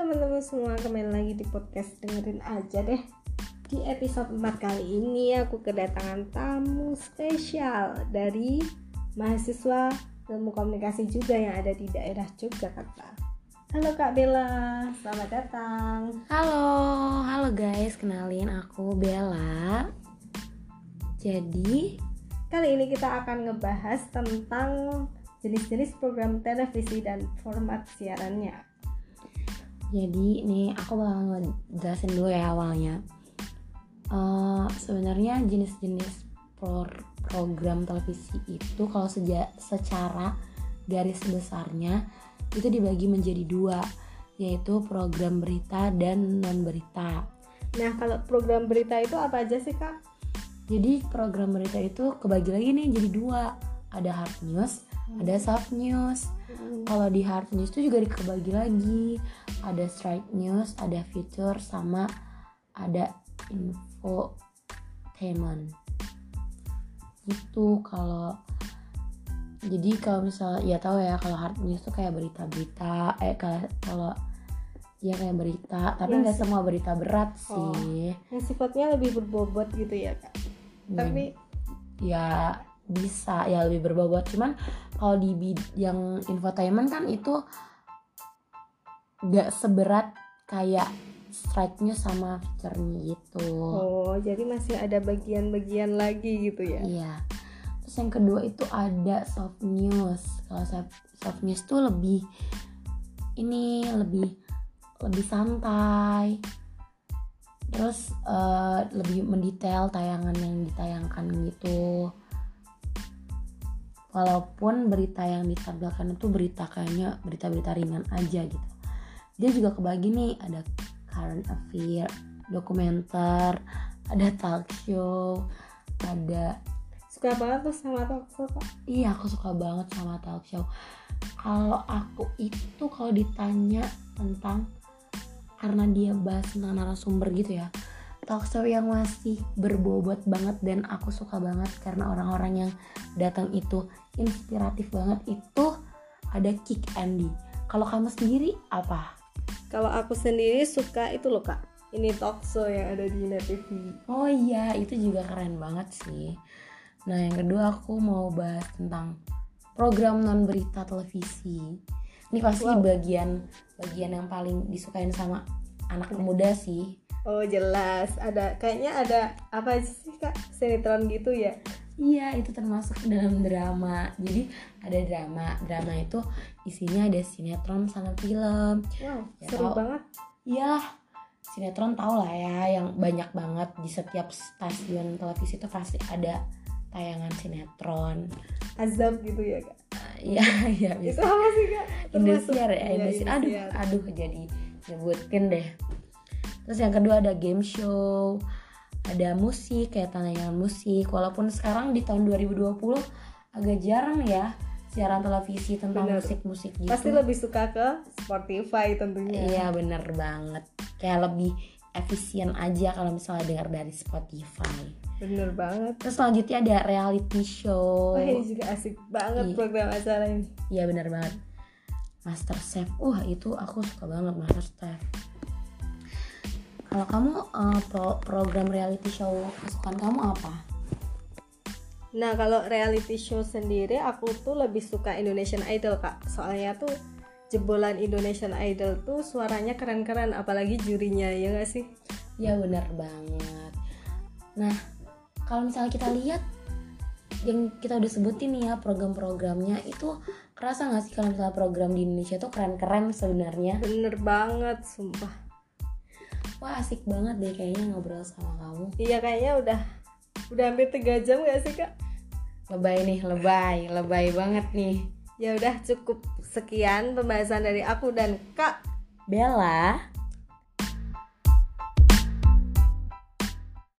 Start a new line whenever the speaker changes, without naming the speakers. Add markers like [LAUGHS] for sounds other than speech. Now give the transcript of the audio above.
teman-teman semua kembali lagi di podcast dengerin aja deh. Di episode 4 kali ini aku kedatangan tamu spesial dari mahasiswa ilmu komunikasi juga yang ada di daerah Yogyakarta. Halo Kak Bella, selamat datang.
Halo, halo guys, kenalin aku Bella. Jadi,
Kali ini kita akan ngebahas tentang jenis-jenis program televisi dan format siarannya
jadi nih aku bakal ngejelasin dulu ya awalnya. Eh, Sebenarnya jenis-jenis pro- program televisi itu kalau seja- secara garis besarnya itu dibagi menjadi dua, yaitu program berita dan non berita.
Nah kalau program berita itu apa aja sih Kak?
Jadi program berita itu kebagi lagi nih jadi dua, ada hard news, ada soft news. Kalau di hard news itu juga dikebagi lagi, ada straight news, ada feature sama ada infotainment. Itu kalau jadi kalau misalnya ya tahu ya kalau hard news tuh kayak berita-berita eh kalau kalau ya kayak berita tapi
Iya
nggak
sih.
semua berita berat
Oh.
sih
Yang sifatnya lebih berbobot gitu ya Kak Tapi
ya bisa ya lebih berbobot cuman kalau di yang infotainment kan itu gak seberat kayak strike news sama feature-nya gitu.
Oh jadi masih ada bagian-bagian lagi gitu ya?
Iya. Terus yang kedua itu ada soft news. Kalau soft, news tuh lebih ini lebih lebih santai. Terus eh, lebih mendetail tayangan yang ditayangkan gitu. Walaupun berita yang ditampilkan itu berita kayaknya berita-berita ringan aja gitu dia juga kebagi nih ada current affair dokumenter ada talk show ada
Suka banget tuh sama talk show Kak.
Iya aku suka banget sama talk show. Kalau aku itu kalau ditanya tentang Karena dia bahas tentang narasumber gitu ya Talk show yang masih berbobot banget Dan aku suka banget karena orang-orang yang datang itu inspiratif banget Itu ada Kick Andy. Kalau kamu sendiri apa?
Kalau aku sendiri suka itu loh Kak. Ini talk show yang ada di Net TV
Oh iya itu juga keren banget sih. Nah yang kedua aku mau bahas tentang program non berita televisi. Ini pasti
Wow.
bagian bagian yang paling disukain sama anak muda sih.
Oh jelas. Ada Kayaknya ada apa sih Kak? Sinetron gitu ya
Iya itu termasuk dalam drama Jadi ada drama Drama itu isinya ada sinetron sama film
Wow
Ya,
seru
tau.
banget
Iyalah sinetron tau lah ya yang banyak banget di setiap stasiun televisi itu pasti ada tayangan sinetron
Azab gitu ya Kak
Iya, [LAUGHS] iya
Itu
bisa.
apa sih Kak?
Indosiar ya,
Iya,
Indosiar. Aduh,
Indosiar.
aduh jadi nyebutin deh. Terus yang kedua ada game show, ada musik kayak tayangan musik. Walaupun sekarang di tahun 2020 agak jarang ya siaran televisi tentang
Bener.
musik-musik gitu.
Pasti lebih suka ke Spotify tentunya
Iya bener banget. Kayak lebih efisien aja kalau misalnya dengar dari Spotify.
Bener banget
Terus selanjutnya ada reality show.
Wah ini juga asik banget
Iya.
program acara ini
Iya benar banget. Master Chef. Wah, itu aku suka banget Master Chef. Kalau kamu eh, pro- program reality show kesukaan kamu apa?
Nah kalau reality show sendiri aku tuh lebih suka Indonesian Idol kak Soalnya tuh jebolan Indonesian Idol tuh suaranya keren-keren Apalagi jurinya ya gak sih?
Ya benar banget. Nah, kalau misalnya kita lihat yang kita udah sebutin nih ya program-programnya itu kerasa nggak sih kalau misalnya program di Indonesia tuh keren-keren sebenarnya?
Bener banget sumpah
Wah asik banget deh kayaknya ngobrol sama kamu.
Iya kayaknya udah udah hampir 3 jam gak sih kak?
Lebay nih, lebay, lebay banget nih.
Ya udah cukup sekian pembahasan dari aku dan kak
Bella,